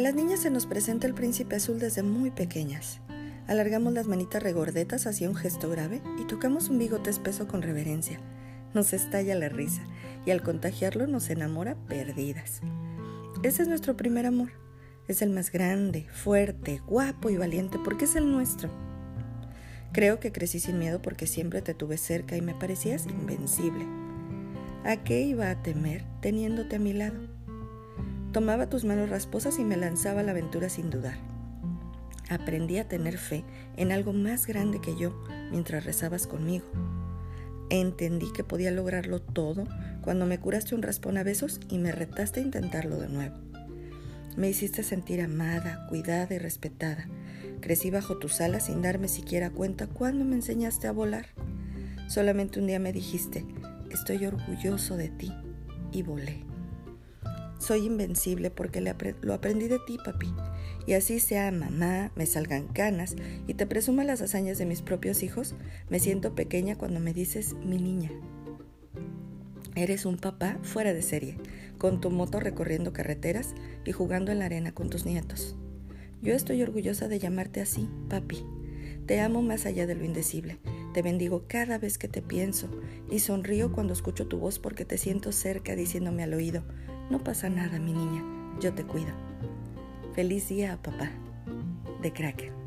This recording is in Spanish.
las niñas se nos presenta el príncipe azul desde muy pequeñas. Alargamos las manitas regordetas hacia un gesto grave y tocamos un bigote espeso con reverencia. Nos estalla la risa y al contagiarlo nos enamora perdidas. Ese es nuestro primer amor. Es el más grande, fuerte, guapo y valiente porque es el nuestro. Creo que crecí sin miedo porque siempre te tuve cerca y me parecías invencible. ¿A qué iba a temer teniéndote a mi lado? Tomaba tus manos rasposas y me lanzaba a la aventura sin dudar. Aprendí a tener fe en algo más grande que yo mientras rezabas conmigo. Entendí que podía lograrlo todo cuando me curaste un raspón a besos y me retaste a intentarlo de nuevo. Me hiciste sentir amada, cuidada y respetada. Crecí bajo tus alas sin darme siquiera cuenta cuando me enseñaste a volar. Solamente un día me dijiste, estoy orgulloso de ti, y volé. Soy invencible porque lo aprendí de ti, papi. Y así sea mamá, me salgan canas y te presuma las hazañas de mis propios hijos, me siento pequeña cuando me dices mi niña. Eres un papá fuera de serie, con tu moto recorriendo carreteras y jugando en la arena con tus nietos. Yo estoy orgullosa de llamarte así, papi. Te amo más allá de lo indecible. Te bendigo cada vez que te pienso y sonrío cuando escucho tu voz porque te siento cerca diciéndome al oído, no pasa nada, mi niña, yo te cuido. Feliz día, papá. De Cracker.